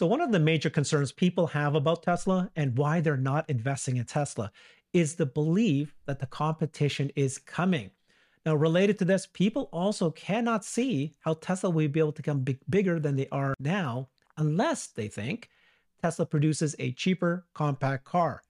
So, one of the major concerns people have about Tesla and why they're not investing in Tesla is the belief that the competition is coming. Now, related to this, people also cannot see how Tesla will be able to become big, bigger than they are now unless they think Tesla produces a cheaper, compact car.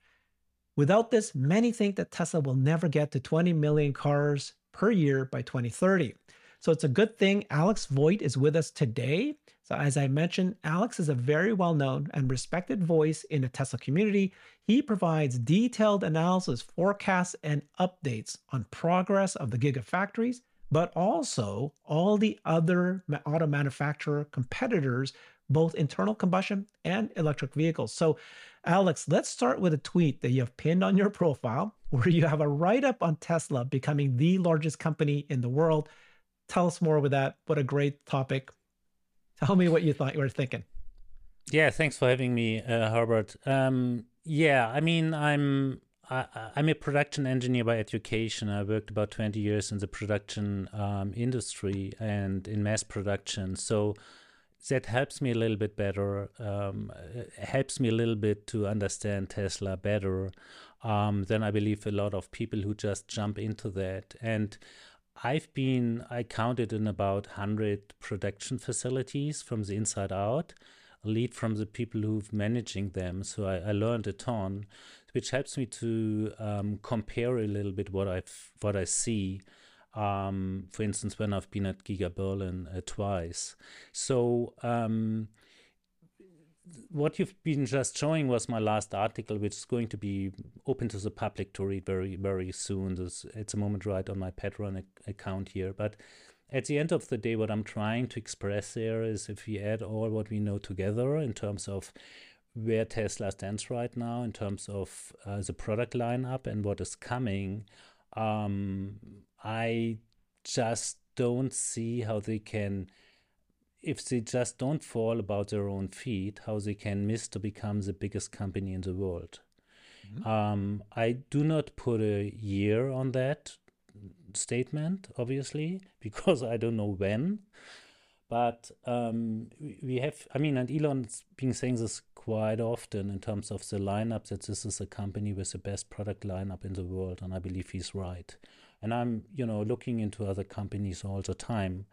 Without this, many think that Tesla will never get to 20 million cars per year by 2030. So it's a good thing Alex Voigt is with us today. So, as I mentioned, Alex is a very well known and respected voice in the Tesla community. He provides detailed analysis, forecasts, and updates on progress of the Gigafactories, but also all the other auto manufacturer competitors, both internal combustion and electric vehicles. So, Alex, let's start with a tweet that you have pinned on your profile where you have a write up on Tesla becoming the largest company in the world tell us more with that. What a great topic. Tell me what you thought you were thinking. Yeah, thanks for having me, uh, Herbert. Um, yeah, I mean, I'm I, am a production engineer by education. I worked about 20 years in the production um, industry and in mass production. So that helps me a little bit better, um, helps me a little bit to understand Tesla better um, than I believe a lot of people who just jump into that. And I've been, I counted in about 100 production facilities from the inside out, lead from the people who've managing them. So I, I learned a ton, which helps me to um, compare a little bit what I've, what I see. Um, for instance, when I've been at Giga Berlin uh, twice. So, um, what you've been just showing was my last article, which is going to be open to the public to read very, very soon. This, it's a moment right on my Patreon ac- account here. But at the end of the day, what I'm trying to express there is if we add all what we know together in terms of where Tesla stands right now, in terms of uh, the product lineup and what is coming, um, I just don't see how they can if they just don't fall about their own feet, how they can miss to become the biggest company in the world. Mm-hmm. Um, I do not put a year on that statement, obviously, because I don't know when. But um, we have, I mean, and Elon's been saying this quite often in terms of the lineup that this is a company with the best product lineup in the world, and I believe he's right. And I'm, you know, looking into other companies all the time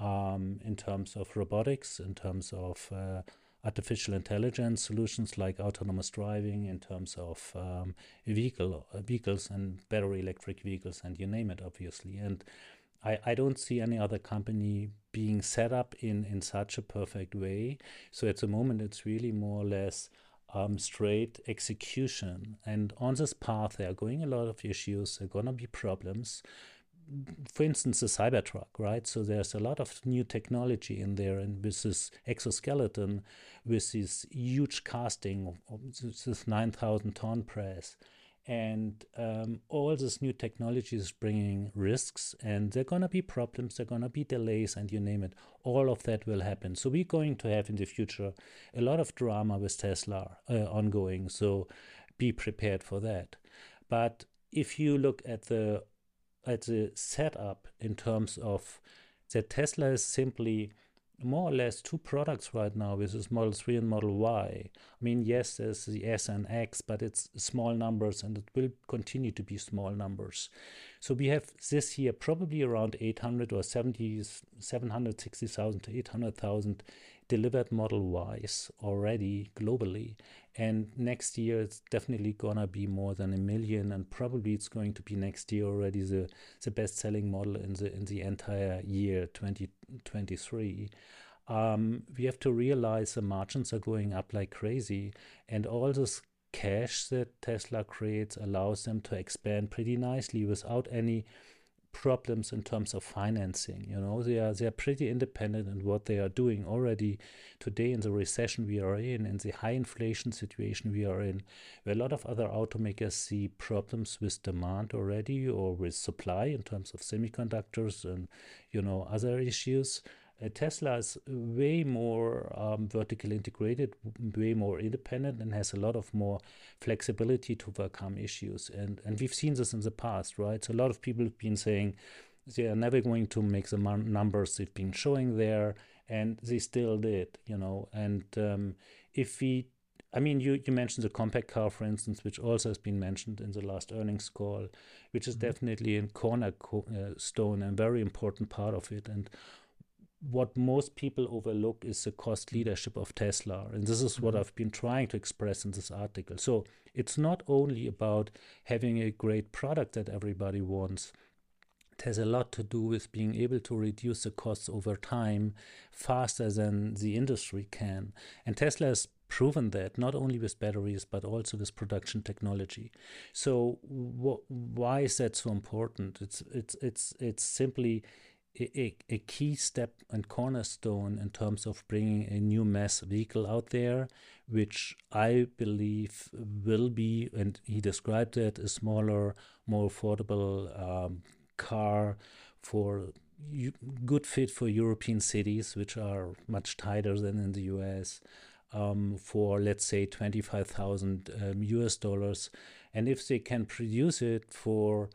um, in terms of robotics, in terms of uh, artificial intelligence solutions like autonomous driving, in terms of um, vehicle vehicles and battery electric vehicles, and you name it, obviously. And I, I don't see any other company being set up in, in such a perfect way. So at the moment, it's really more or less um, straight execution. And on this path, there are going a lot of issues. There are going to be problems for instance, the Cybertruck, right? So there's a lot of new technology in there, and with this exoskeleton, with this huge casting, this 9,000 ton press, and um, all this new technology is bringing risks, and there are going to be problems, there are going to be delays, and you name it. All of that will happen. So we're going to have in the future a lot of drama with Tesla uh, ongoing. So be prepared for that. But if you look at the at the setup in terms of that Tesla is simply more or less two products right now with this Model 3 and Model Y. I mean, yes, there's the S and X, but it's small numbers and it will continue to be small numbers. So we have this year probably around 800 or 70, 760,000 to 800,000 delivered Model Ys already globally. And next year, it's definitely gonna be more than a million, and probably it's going to be next year already the, the best selling model in the in the entire year 2023. Um, we have to realize the margins are going up like crazy, and all this cash that Tesla creates allows them to expand pretty nicely without any problems in terms of financing. You know, they are they are pretty independent in what they are doing already today in the recession we are in, in the high inflation situation we are in, where a lot of other automakers see problems with demand already or with supply in terms of semiconductors and you know other issues. Uh, Tesla is way more um, vertically integrated, way more independent, and has a lot of more flexibility to overcome issues. And and we've seen this in the past, right? So a lot of people have been saying they are never going to make the numbers they've been showing there, and they still did, you know. And um, if we I mean, you, you mentioned the compact car, for instance, which also has been mentioned in the last earnings call, which is mm-hmm. definitely a cornerstone and very important part of it. And what most people overlook is the cost leadership of Tesla. And this is what mm-hmm. I've been trying to express in this article. So it's not only about having a great product that everybody wants, it has a lot to do with being able to reduce the costs over time faster than the industry can. And Tesla has proven that not only with batteries but also with production technology. So wh- why is that so important? It's it's it's it's simply a, a, key step and cornerstone in terms of bringing a new mass vehicle out there, which I believe will be, and he described it, a smaller, more affordable um, car for good fit for European cities, which are much tighter than in the US um, for let's say 25,000 um, US dollars. And if they can produce it for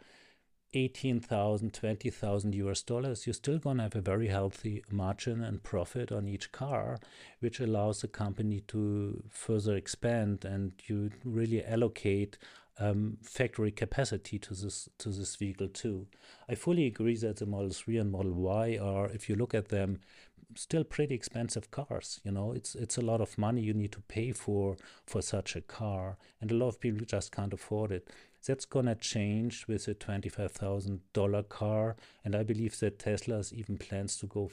18,000, 20,000 US dollars, you're still going to have a very healthy margin and profit on each car, which allows the company to further expand and you really allocate um, factory capacity to this to this vehicle too. I fully agree that the Model 3 and Model Y are, if you look at them, still pretty expensive cars. You know, it's it's a lot of money you need to pay for for such a car, and a lot of people just can't afford it. That's gonna change with a twenty-five thousand dollar car, and I believe that Tesla's even plans to go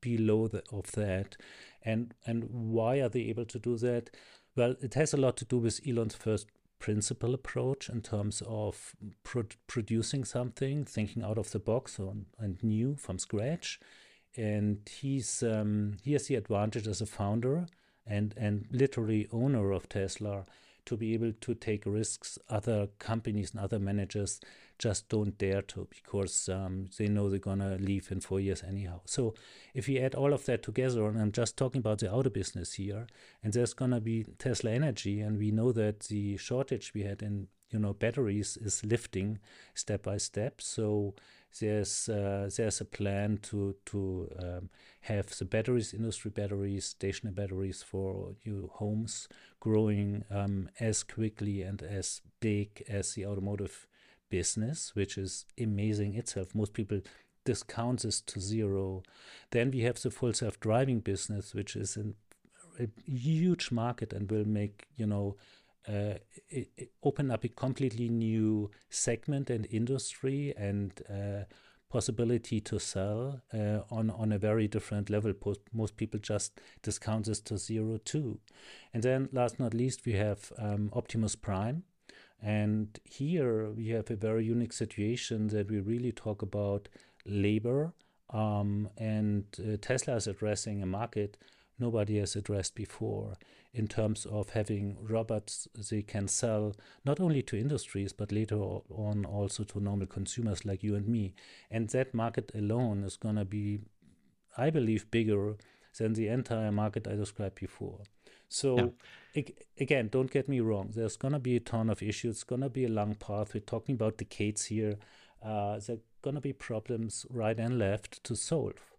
below the, of that. And and why are they able to do that? Well, it has a lot to do with Elon's first principle approach in terms of pro- producing something, thinking out of the box on, and new from scratch and he's um, he has the advantage as a founder and and literally owner of Tesla to be able to take risks other companies and other managers just don't dare to because um, they know they're gonna leave in four years anyhow. So if you add all of that together, and I'm just talking about the auto business here, and there's gonna be Tesla Energy, and we know that the shortage we had in you know batteries is lifting step by step. So there's uh, there's a plan to to um, have the batteries, industry batteries, stationary batteries for new homes growing um, as quickly and as big as the automotive business, which is amazing itself. Most people discount this to zero. Then we have the full self-driving business, which is an, a huge market and will make you know uh, it, it open up a completely new segment and industry and uh, possibility to sell uh, on on a very different level. Most, people just discount this to zero too. And then last not least, we have um, Optimus Prime. And here we have a very unique situation that we really talk about labor. Um, and uh, Tesla is addressing a market nobody has addressed before in terms of having robots they can sell not only to industries but later on also to normal consumers like you and me. And that market alone is going to be, I believe, bigger than the entire market I described before. So yeah. again, don't get me wrong. There's going to be a ton of issues. It's going to be a long path. We're talking about decades here. Uh, there are going to be problems right and left to solve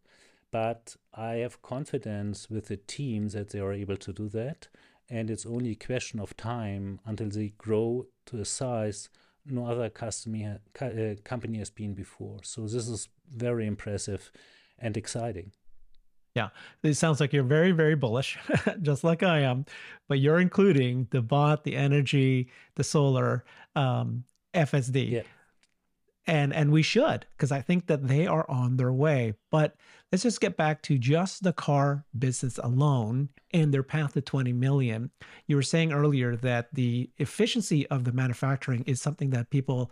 but I have confidence with the team that they are able to do that. And it's only a question of time until they grow to a size no other customer, uh, company has been before. So this is very impressive and exciting. Yeah, it sounds like you're very, very bullish, just like I am. But you're including the bot, the energy, the solar, um, FSD. Yeah and and we should because i think that they are on their way. But let's just get back to just the car business alone and their path to 20 million. You were saying earlier that the efficiency of the manufacturing is something that people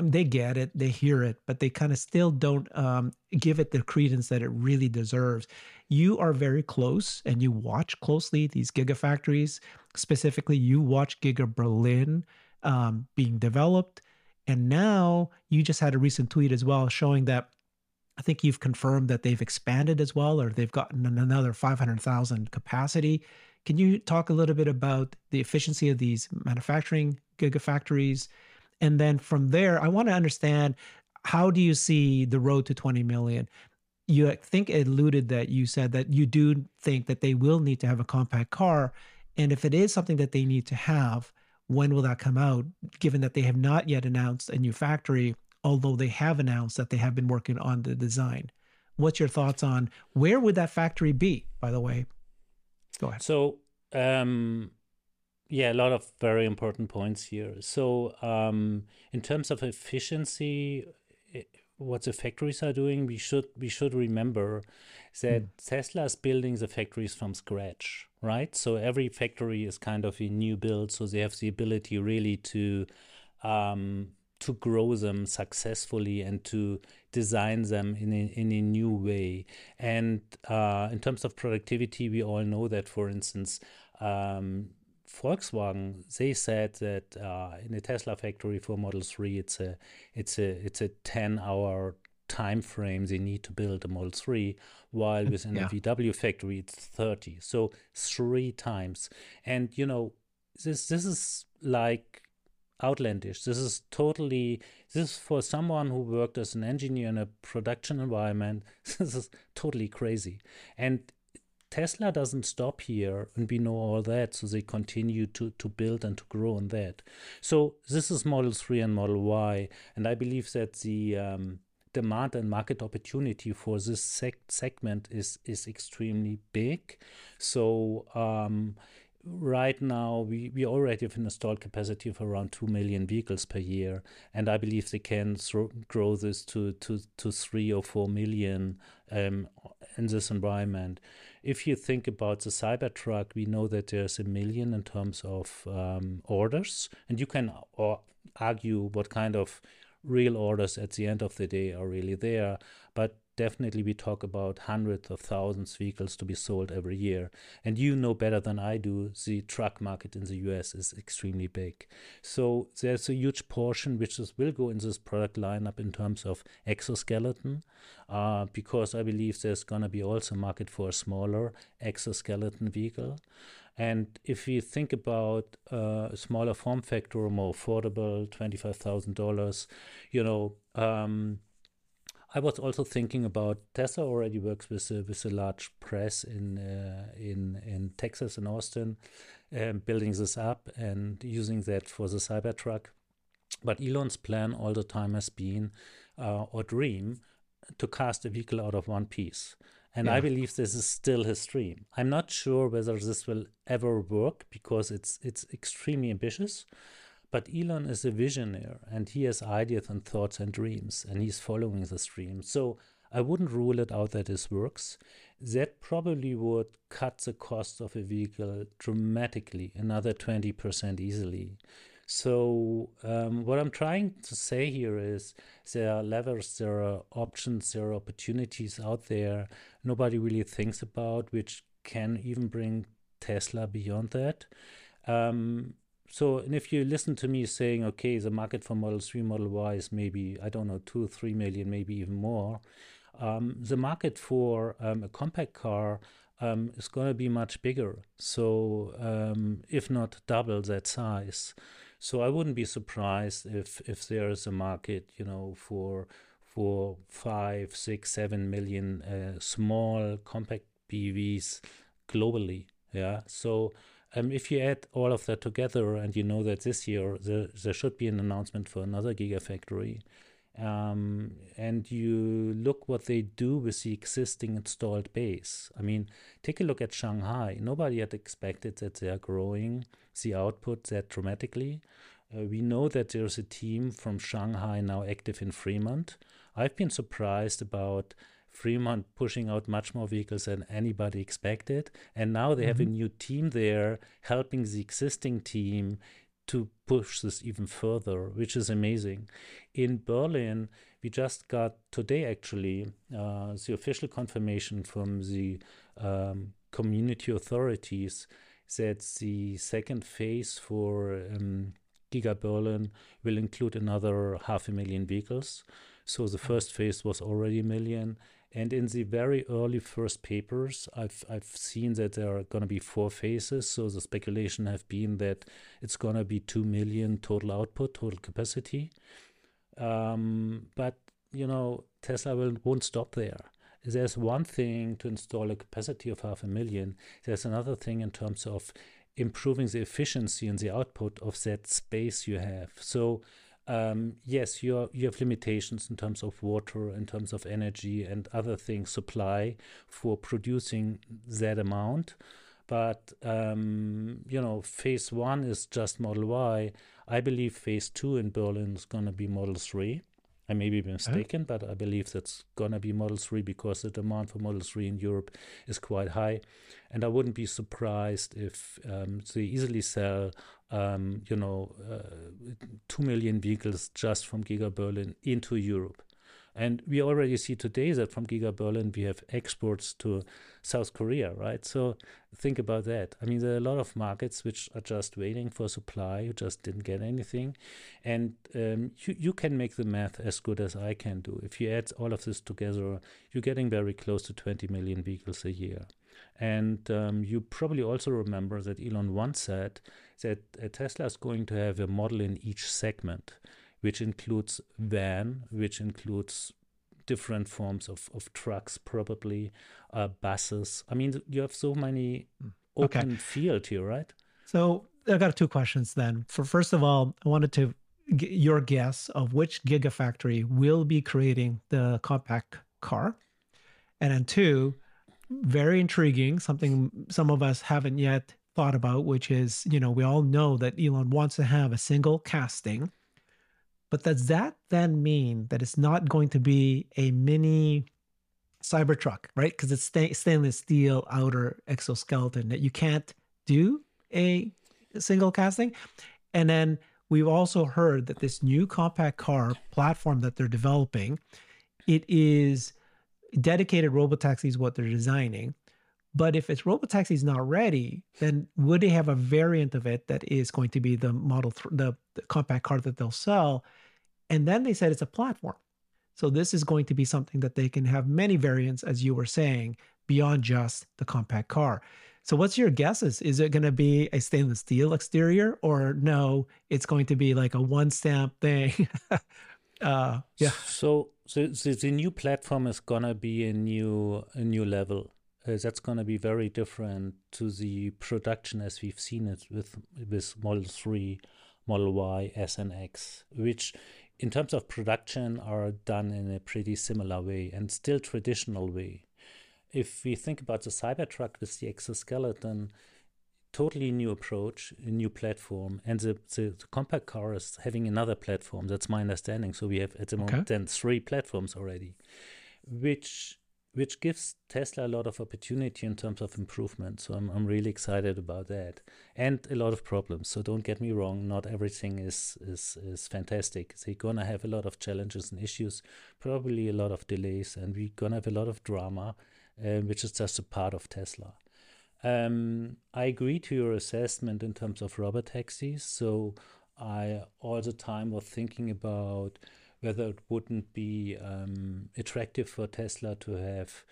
they get it they hear it but they kind of still don't um, give it the credence that it really deserves. You are very close and you watch closely these gigafactories. Specifically you watch giga berlin um, being developed and now you just had a recent tweet as well showing that I think you've confirmed that they've expanded as well, or they've gotten another 500,000 capacity. Can you talk a little bit about the efficiency of these manufacturing gigafactories? And then from there, I want to understand how do you see the road to 20 million? you think alluded that you said that you do think that they will need to have a compact car. And if it is something that they need to have, when will that come out? Given that they have not yet announced a new factory, although they have announced that they have been working on the design. What's your thoughts on where would that factory be, by the way? Go ahead. So, um, yeah, a lot of very important points here. So, um, in terms of efficiency, what the factories are doing, we should we should remember that mm. Tesla is building the factories from scratch, right? So every factory is kind of a new build, so they have the ability really to um, to grow them successfully and to design them in a, in a new way. And uh, in terms of productivity, we all know that, for instance, um, Volkswagen, they said that uh, in the Tesla factory for Model 3, it's a it's a it's a 10 hour time frame they need to build a Model 3, while within yeah. a VW factory it's 30. So three times. And you know, this this is like outlandish. This is totally this is for someone who worked as an engineer in a production environment. This is totally crazy. And Tesla doesn't stop here, and we know all that, so they continue to, to build and to grow on that. So this is Model 3 and Model Y, and I believe that the um, demand and market opportunity for this segment is is extremely big. So um, right now we, we already have an installed capacity of around 2 million vehicles per year and i believe they can grow this to, to, to 3 or 4 million um, in this environment if you think about the Cybertruck, we know that there's a million in terms of um, orders, and you can argue what kind of real orders at the end of the day are really there. But definitely we talk about hundreds of thousands vehicles to be sold every year. And you know better than I do, the truck market in the US is extremely big. So there's a huge portion which is, will go in this product lineup in terms of exoskeleton, uh, because I believe there's going to be also market for a smaller exoskeleton vehicle. And if you think about uh, a smaller form factor, more affordable, $25,000, you know, um, I was also thinking about Tesla already works with a, with a large press in uh, in in Texas and Austin, um, building this up and using that for the Cybertruck. But Elon's plan all the time has been, uh, or dream, to cast a vehicle out of one piece. And yeah. I believe this is still his dream. I'm not sure whether this will ever work because it's it's extremely ambitious. But Elon is a visionary and he has ideas and thoughts and dreams and he's following the stream. So I wouldn't rule it out that this works. That probably would cut the cost of a vehicle dramatically, another 20% easily. So, um, what I'm trying to say here is there are levers, there are options, there are opportunities out there nobody really thinks about, which can even bring Tesla beyond that. Um, so, and if you listen to me saying, okay, the market for Model 3, Model Y is maybe, I don't know, two, or three million, maybe even more, um, the market for um, a compact car um, is going to be much bigger. So, um, if not double that size. So, I wouldn't be surprised if, if there is a market, you know, for for five, six, seven million uh, small compact BEVs globally. Yeah. So, um, if you add all of that together and you know that this year there, there should be an announcement for another gigafactory, um, and you look what they do with the existing installed base. I mean, take a look at Shanghai. Nobody had expected that they are growing the output that dramatically. Uh, we know that there's a team from Shanghai now active in Fremont. I've been surprised about Fremont pushing out much more vehicles than anybody expected. And now they mm-hmm. have a mm-hmm. new team there helping the existing team to push this even further, which is amazing. In Berlin, we just got today actually uh, the official confirmation from the um, community authorities that the second phase for um, Giga Berlin will include another half a million vehicles. So the first phase was already a million. And in the very early first papers, I've I've seen that there are going to be four phases. So the speculation have been that it's going to be two million total output, total capacity. Um, but you know, Tesla will won't stop there. there's one thing to install a capacity of half a million. There's another thing in terms of improving the efficiency and the output of that space you have. So um, yes, you you have limitations in terms of water, in terms of energy, and other things supply for producing that amount. But um, you know, phase one is just Model Y. I believe phase two in Berlin is going to be Model Three. I may be mistaken, but I believe that's going to be Model 3 because the demand for Model 3 in Europe is quite high. And I wouldn't be surprised if um, they easily sell, um, you know, uh, 2 million vehicles just from Giga Berlin into Europe. And we already see today that from Giga Berlin, we have exports to South Korea, right? So think about that. I mean, there are a lot of markets which are just waiting for supply, You just didn't get anything. And um, you, you can make the math as good as I can do. If you add all of this together, you're getting very close to 20 million vehicles a year. And um, you probably also remember that Elon once said that uh, Tesla is going to have a model in each segment which includes van, which includes different forms of, of trucks, probably uh, buses. I mean, you have so many hmm. open okay. field here, right? So I got two questions then. For first of all, I wanted to get your guess of which gigafactory will be creating the compact car, and then two, very intriguing, something some of us haven't yet thought about, which is you know we all know that Elon wants to have a single casting but does that then mean that it's not going to be a mini Cybertruck, right? Because it's sta- stainless steel outer exoskeleton that you can't do a single casting. And then we've also heard that this new compact car platform that they're developing, it is dedicated robotaxi is what they're designing. But if its robotaxi is not ready, then would they have a variant of it that is going to be the model, th- the, the compact car that they'll sell? And then they said it's a platform. So this is going to be something that they can have many variants, as you were saying, beyond just the compact car. So what's your guesses? Is it going to be a stainless steel exterior, or no? It's going to be like a one stamp thing. uh, yeah. So, so, so the new platform is gonna be a new a new level uh, that's going to be very different to the production as we've seen it with with Model 3, Model Y, S and X, which in terms of production are done in a pretty similar way and still traditional way. If we think about the Cybertruck with the exoskeleton, totally new approach, a new platform, and the, the, the, compact car is having another platform. That's my understanding. So we have at the moment then three platforms already, which which gives Tesla a lot of opportunity in terms of improvement. So I'm, I'm really excited about that, and a lot of problems. So don't get me wrong, not everything is is is fantastic. They're gonna have a lot of challenges and issues, probably a lot of delays, and we're gonna have a lot of drama, uh, which is just a part of Tesla. Um, I agree to your assessment in terms of robot taxis. So I all the time was thinking about whether it wouldn't be um, attractive for Tesla to have,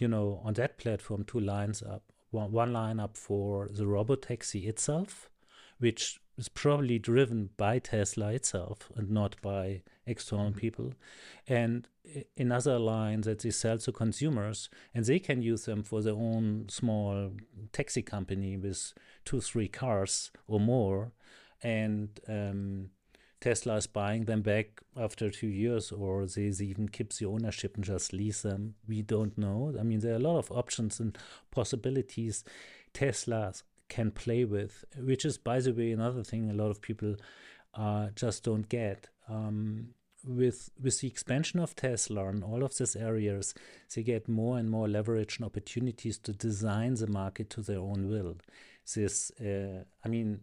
you know, on that platform two lines up, one, one line up for the robotaxi itself, which is probably driven by Tesla itself and not by external mm-hmm. people, and another line that they sell to consumers, and they can use them for their own small taxi company with two, three cars or more, and um, Tesla is buying them back after two years, or they, they even keep the ownership and just lease them. We don't know. I mean, there are a lot of options and possibilities Tesla can play with, which is, by the way, another thing a lot of people uh, just don't get. Um, with with the expansion of Tesla and all of these areas, they get more and more leverage and opportunities to design the market to their own will. This, uh, I mean,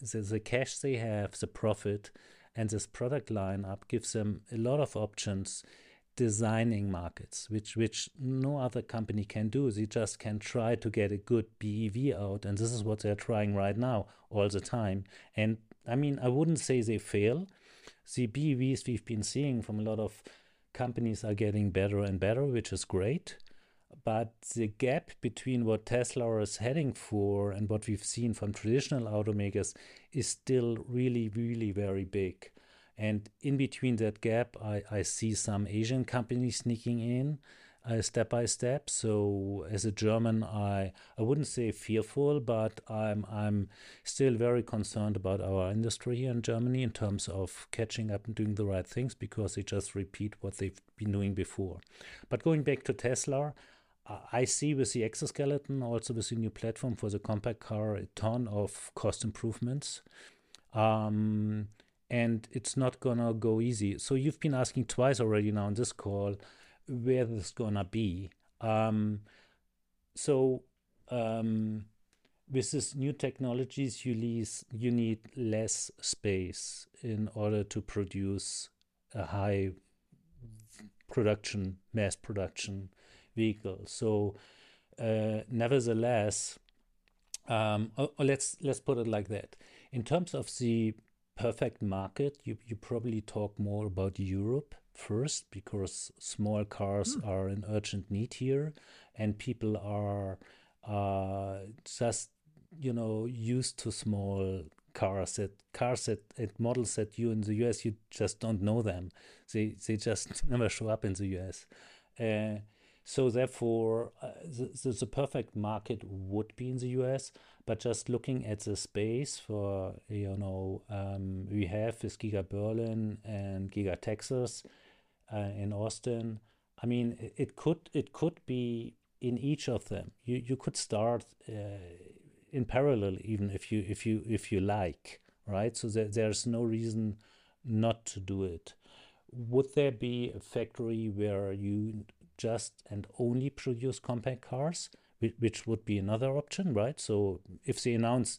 the, the cash they have, the profit, and this product lineup gives them a lot of options designing markets, which which no other company can do. They just can try to get a good BEV out, and this is what they're trying right now all the time. And I mean, I wouldn't say they fail. The BEVs we've been seeing from a lot of companies are getting better and better, which is great. But the gap between what Tesla is heading for and what we've seen from traditional automakers is still really, really very big. And in between that gap, I, I see some Asian companies sneaking in. uh, step by step. So as a German, I I wouldn't say fearful, but I'm I'm still very concerned about our industry here in Germany in terms of catching up and doing the right things because they just repeat what they've been doing before. But going back to Tesla. I see with the exoskeleton, also with the new platform for the compact car, a ton of cost improvements. Um, and it's not gonna go easy. So you've been asking twice already now on this call where this gonna be. Um, so um, with this new technologies, you lease, you need less space in order to produce a high production, mass production vehicle. So uh, nevertheless, um, or, or let's let's put it like that. In terms of the perfect market, you, you probably talk more about Europe first because small cars mm. are in urgent need here and people are uh, just you know used to small cars that cars that and models that you in the US you just don't know them they they just never show up in the US uh, so therefore uh, the, the perfect market would be in the US but just looking at the space for, you know, um, we have this Giga Berlin and Giga Texas uh, in Austin. I mean, it, it, could it could be in each of them. You you could start uh, in parallel, even if you if you if you like, right? So there, there's no reason not to do it. Would there be a factory where you just and only produce compact cars? which would be another option, right? So if they announce,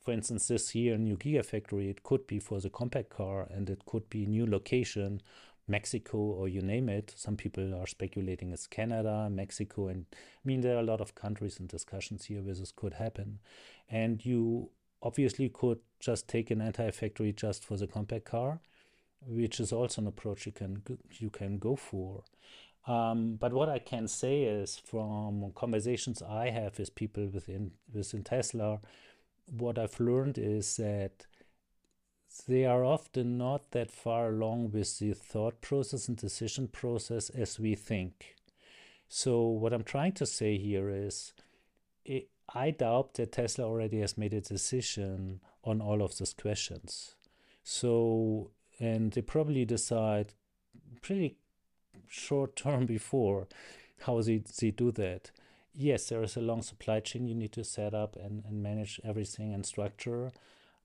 for instance, this year new Gigafactory, it could be for the compact car and it could be new location, Mexico or you name it. Some people are speculating it's Canada, Mexico, and I mean there are a lot of countries and discussions here where this could happen. And you obviously could just take an entire factory just for the compact car, which is also an approach you can you can go for. Um, but what I can say is from conversations I have with people within within Tesla, what I've learned is that they are often not that far along with the thought process and decision process as we think. So what I'm trying to say here is it, I doubt that Tesla already has made a decision on all of these questions. So and they probably decide pretty short term before how they, they do that. Yes, there is a long supply chain you need to set up and, and manage everything and structure.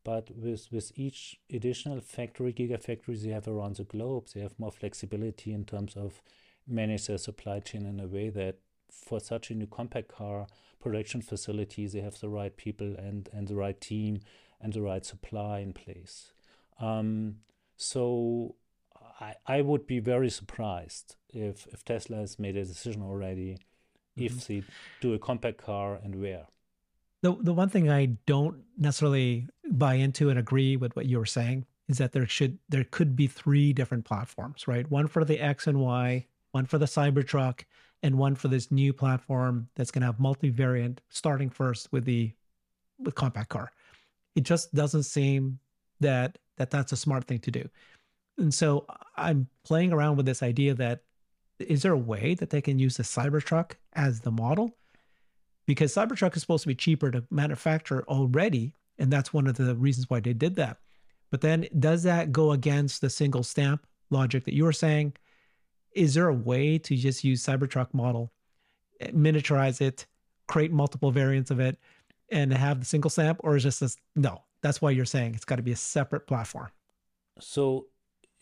But with, with each additional factory, gigafactories they have around the globe, they have more flexibility in terms of manage their supply chain in a way that for such a new compact car production facility, they have the right people and, and the right team and the right supply in place. Um, so I, I would be very surprised if, if Tesla has made a decision already mm-hmm. if they do a compact car and where. The, the one thing I don't necessarily buy into and agree with what you were saying is that there should there could be three different platforms, right? One for the X and Y, one for the Cybertruck, and one for this new platform that's going to have multi-variant starting first with the with compact car. It just doesn't seem that that that's a smart thing to do. And so I'm playing around with this idea that is there a way that they can use the Cybertruck as the model? Because Cybertruck is supposed to be cheaper to manufacture already. And that's one of the reasons why they did that. But then does that go against the single stamp logic that you were saying? Is there a way to just use Cybertruck model, miniaturize it, create multiple variants of it, and have the single stamp? Or is just this? No, that's why you're saying it's got to be a separate platform. So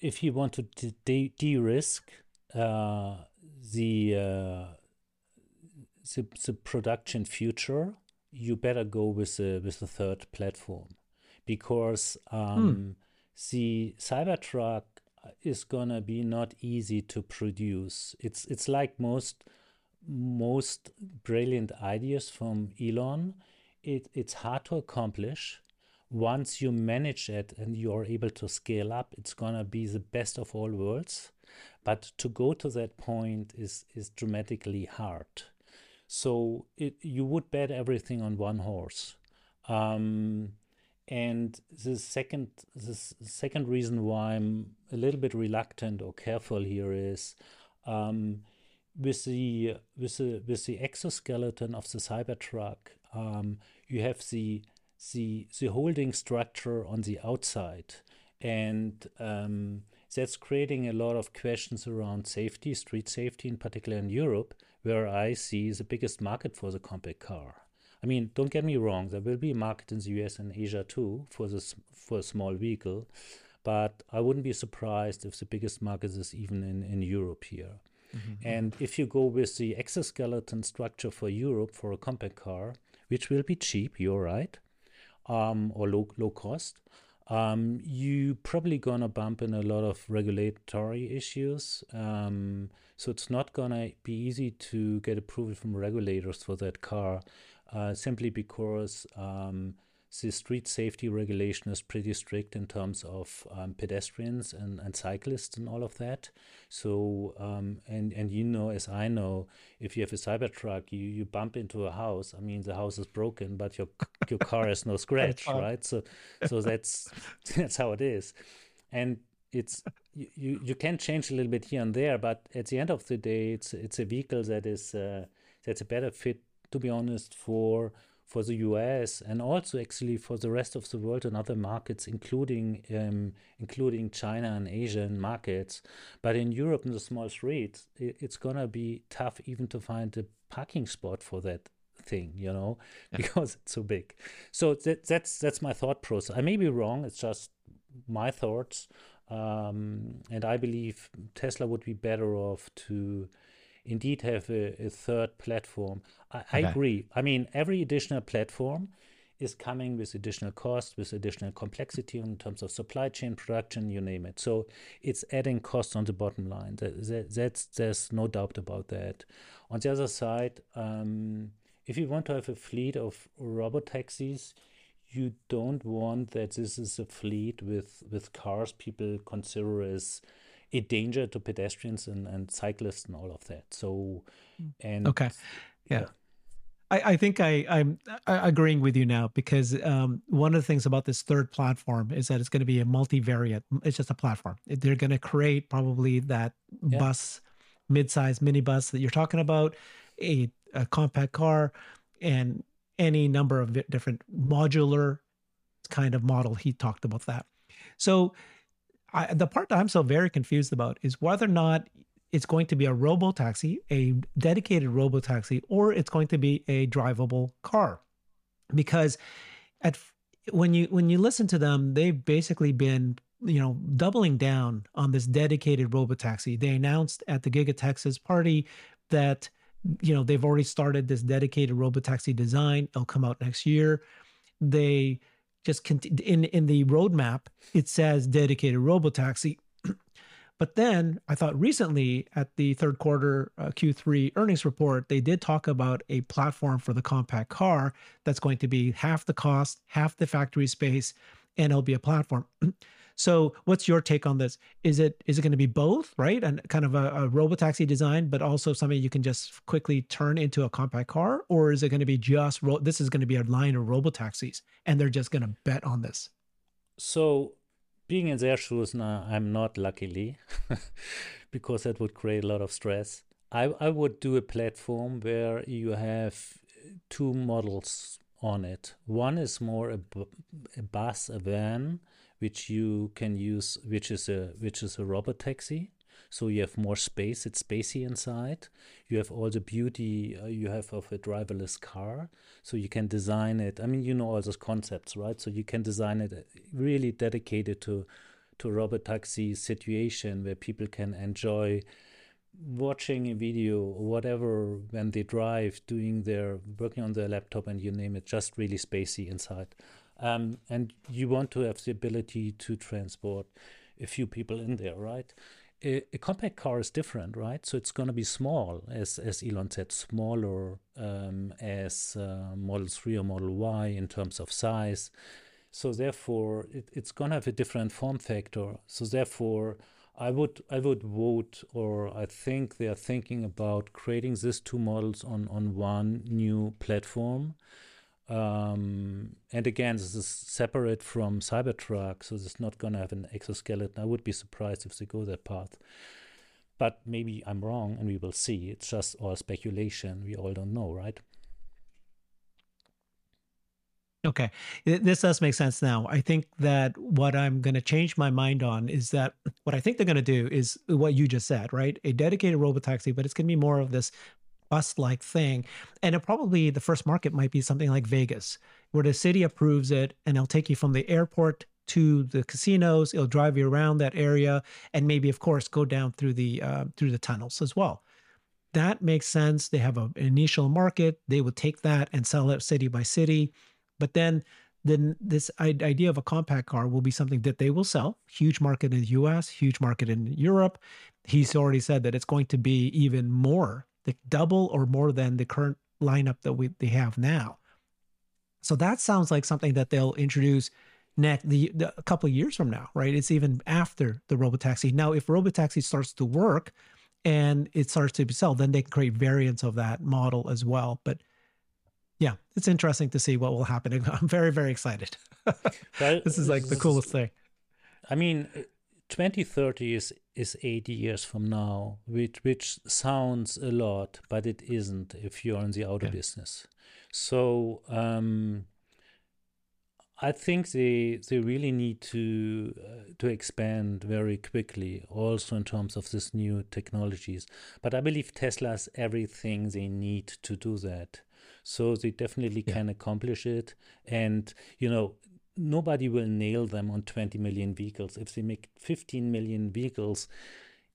if you want to de- de-risk uh, the, uh, the the production future, you better go with the with the third platform, because um, hmm. the Cybertruck is gonna be not easy to produce. It's it's like most most brilliant ideas from Elon. It it's hard to accomplish once you manage it and you are able to scale up, it's gonna be the best of all worlds. But to go to that point is is dramatically hard. So it, you would bet everything on one horse. Um, and the second the second reason why I'm a little bit reluctant or careful here is um, with the with the with the exoskeleton of the Cybertruck, um, you have the the the holding structure on the outside, and um, that's creating a lot of questions around safety, street safety, in particular in Europe, where I see the biggest market for the compact car. I mean, don't get me wrong, there will be a market in the US and Asia too for this for a small vehicle, but I wouldn't be surprised if the biggest market is even in, in Europe here. Mm-hmm. And if you go with the exoskeleton structure for Europe for a compact car, which will be cheap, you're right, um, or low low cost, um, you probably gonna bump in a lot of regulatory issues. Um, so it's not gonna be easy to get approval from regulators for that car, uh, simply because um, the street safety regulation is pretty strict in terms of um, pedestrians and, and cyclists and all of that. So, um, and, and you know, as I know, if you have a Cybertruck, you, you bump into a house. I mean, the house is broken, but your your car has no scratch, right? So, so that's that's how it is, and it's you, you can change a little bit here and there, but at the end of the day, it's it's a vehicle that is uh, that's a better fit, to be honest, for for the US and also actually for the rest of the world and other markets, including um, including China and Asian markets. But in Europe, in the small streets, it, it's gonna be tough even to find a parking spot for that thing, you know, yeah. because it's so big. So that, that's that's my thought process. I may be wrong. It's just my thoughts, um, and I believe Tesla would be better off to indeed have a, a third platform. I, okay. I, agree. I mean, every additional platform is coming with additional cost, with additional complexity in terms of supply chain, production, you name it. So it's adding cost on the bottom line. That, that, that's there's no doubt about that. On the other side, um, if you want to have a fleet of robot taxis, you don't want that this is a fleet with with cars people consider as a danger to pedestrians and, and cyclists and all of that. So, hmm. and okay, yeah. yeah. I, I think I, I'm agreeing with you now because um, one of the things about this third platform is that it's going to be a multivariate. It's just a platform. They're going to create probably that yeah. bus, mid-size minibus that you're talking about, a, a compact car, and any number of different modular kind of model. He talked about that. So I, the part that I'm so very confused about is whether or not it's going to be a robo taxi, a dedicated robo taxi, or it's going to be a drivable car. Because at when you when you listen to them, they've basically been you know doubling down on this dedicated robo taxi. They announced at the Giga Texas party that you know they've already started this dedicated robo taxi design. It'll come out next year. They just in in the roadmap it says dedicated robotaxi but then i thought recently at the third quarter uh, q3 earnings report they did talk about a platform for the compact car that's going to be half the cost half the factory space and it'll be a platform So, what's your take on this? Is it is it going to be both, right? And kind of a, a robo taxi design, but also something you can just quickly turn into a compact car, or is it going to be just ro- this is going to be a line of robo taxis, and they're just going to bet on this? So, being in their shoes now, I'm not luckily, because that would create a lot of stress. I I would do a platform where you have uh, two models on it. One is more a, a bus, a van, which you can use, which is a which is a robot taxi. So you have more space. It's spacey inside. You have all the beauty uh, you have of a driverless car. So you can design it. I mean, you know all those concepts, right? So you can design it uh, really dedicated to to robot taxi situation where people can enjoy watching a video or whatever when they drive, doing their working on their laptop and you name it, just really spacey inside. Um, and you want to have the ability to transport a few people in there, right? A, a compact car is different, right? So it's going to be small, as as Elon said, smaller um, as uh, Model Three or Model Y in terms of size. So therefore, it, it's going to have a different form factor. So therefore, I would I would vote, or I think they are thinking about creating these two models on on one new platform um, and again, this is separate from Cybertruck, so it's not going to have an exoskeleton. I would be surprised if they go that path. but maybe I'm wrong and we will see. It's just all speculation. We all don't know, right? Okay. This does make sense now. I think that what I'm going to change my mind on is that what I think they're going to do is what you just said, right? A dedicated robotaxi, but it's going to be more of this bus like thing. And it probably the first market might be something like Vegas, where the city approves it and it'll take you from the airport to the casinos. It'll drive you around that area and maybe, of course, go down through the uh, through the tunnels as well. That makes sense. They have an initial market. They would take that and sell it city by city but then then this idea of a compact car will be something that they will sell. Huge market in the US, huge market in Europe. He's already said that it's going to be even more, the double or more than the current lineup that we they have now. So that sounds like something that they'll introduce next the, the, a couple of years from now, right? It's even after the robotaxi. Now, if robotaxi starts to work and it starts to be sold, then they can create variants of that model as well. But yeah, it's interesting to see what will happen. I'm very, very excited. this is like the coolest thing. I mean, 2030 is is 80 years from now, which which sounds a lot, but it isn't if you're in the auto yeah. business. So um, I think they they really need to uh, to expand very quickly, also in terms of these new technologies. But I believe Tesla has everything they need to do that. So they definitely yeah. can accomplish it. And, you know, nobody will nail them on 20 million vehicles. If they make 15 million vehicles,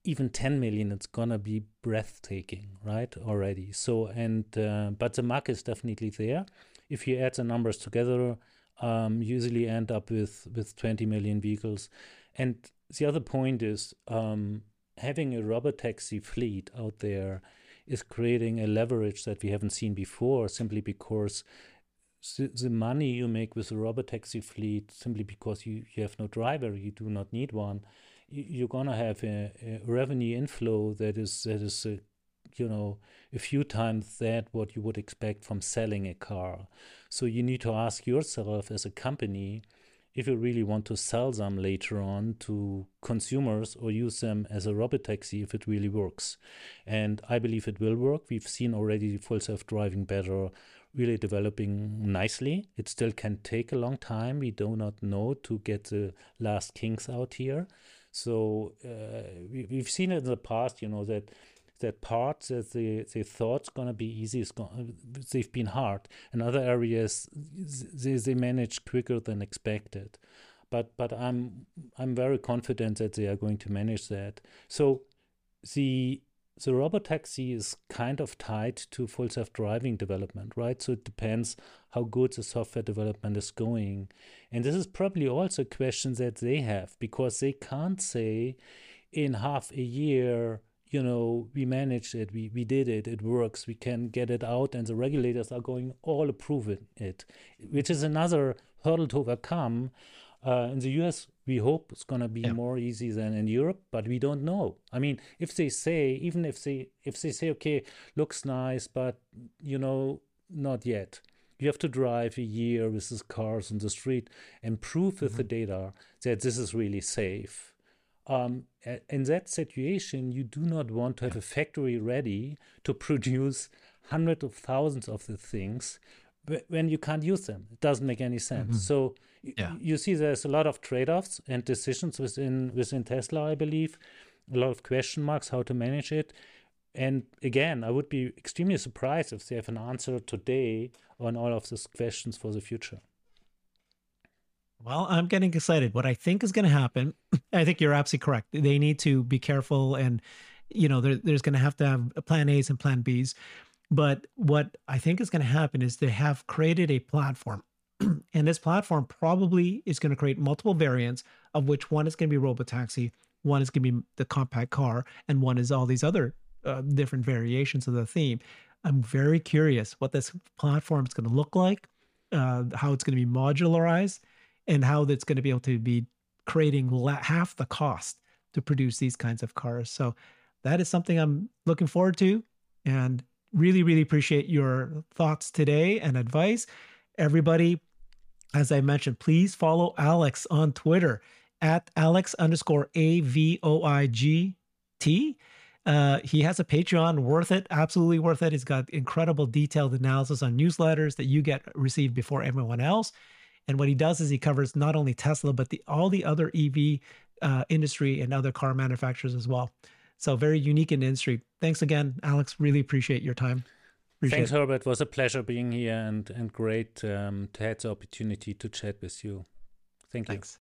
even 10 million, it's gonna be breathtaking, right? Already. So, and, uh, but the market is definitely there. If you add the numbers together, um, usually end up with, with 20 million vehicles. And the other point is um, having a robot taxi fleet out there is creating a leverage that we haven't seen before simply because the, the money you make with a robotaxi fleet simply because you, you have no driver you do not need one you, are gonna have a, a, revenue inflow that is that is a, you know a few times that what you would expect from selling a car so you need to ask yourself as a company if you really want to sell them later on to consumers or use them as a robot taxi if it really works. And I believe it will work. We've seen already full self driving better really developing nicely. It still can take a long time. We do not know to get the last kinks out here. So uh, we, we've seen it in the past, you know, that that parts that they, they thought's gonna be easy is going they've been hard. In other areas, they, they manage quicker than expected. But but I'm I'm very confident that they are going to manage that. So the the robotaxi is kind of tied to full self-driving development, right? So it depends how good the software development is going. And this is probably also a question that they have because they can't say in half a year you know, we managed it, we, we did it, it works, we can get it out, and the regulators are going all approving it, which is another hurdle to overcome. Uh, in the US, we hope it's going to be yeah. more easy than in Europe, but we don't know. I mean, if they say, even if they if they say, okay, looks nice, but you know, not yet. You have to drive a year with these cars on the street and prove with mm-hmm. the data that this is really safe um, in that situation, you do not want to have a factory ready to produce hundreds of thousands of the things when you can't use them. It doesn't make any sense. Mm-hmm. So yeah. you see, there's a lot of trade-offs and decisions within within Tesla. I believe a lot of question marks how to manage it. And again, I would be extremely surprised if they have an answer today on all of these questions for the future. Well, I'm getting excited. What I think is going to happen, I think you're absolutely correct. They need to be careful, and you know, there, there's going to have to have plan A's and plan B's. But what I think is going to happen is they have created a platform, and this platform probably is going to create multiple variants, of which one is going to be robotaxi, one is going to be the compact car, and one is all these other uh, different variations of the theme. I'm very curious what this platform is going to look like, uh, how it's going to be modularized and how that's going to be able to be creating half the cost to produce these kinds of cars. So that is something I'm looking forward to and really, really appreciate your thoughts today and advice. Everybody, as I mentioned, please follow Alex on Twitter at Alex underscore A V O I G T. Uh, he has a Patreon, worth it, absolutely worth it. He's got incredible detailed analysis on newsletters that you get received before everyone else. And what he does is he covers not only Tesla, but the all the other EV uh, industry and other car manufacturers as well. So very unique in the industry. Thanks again, Alex. Really appreciate your time. Appreciate Thanks, it. Herbert. It was a pleasure being here and and great um, to have the opportunity to chat with you. Thank you. Thanks.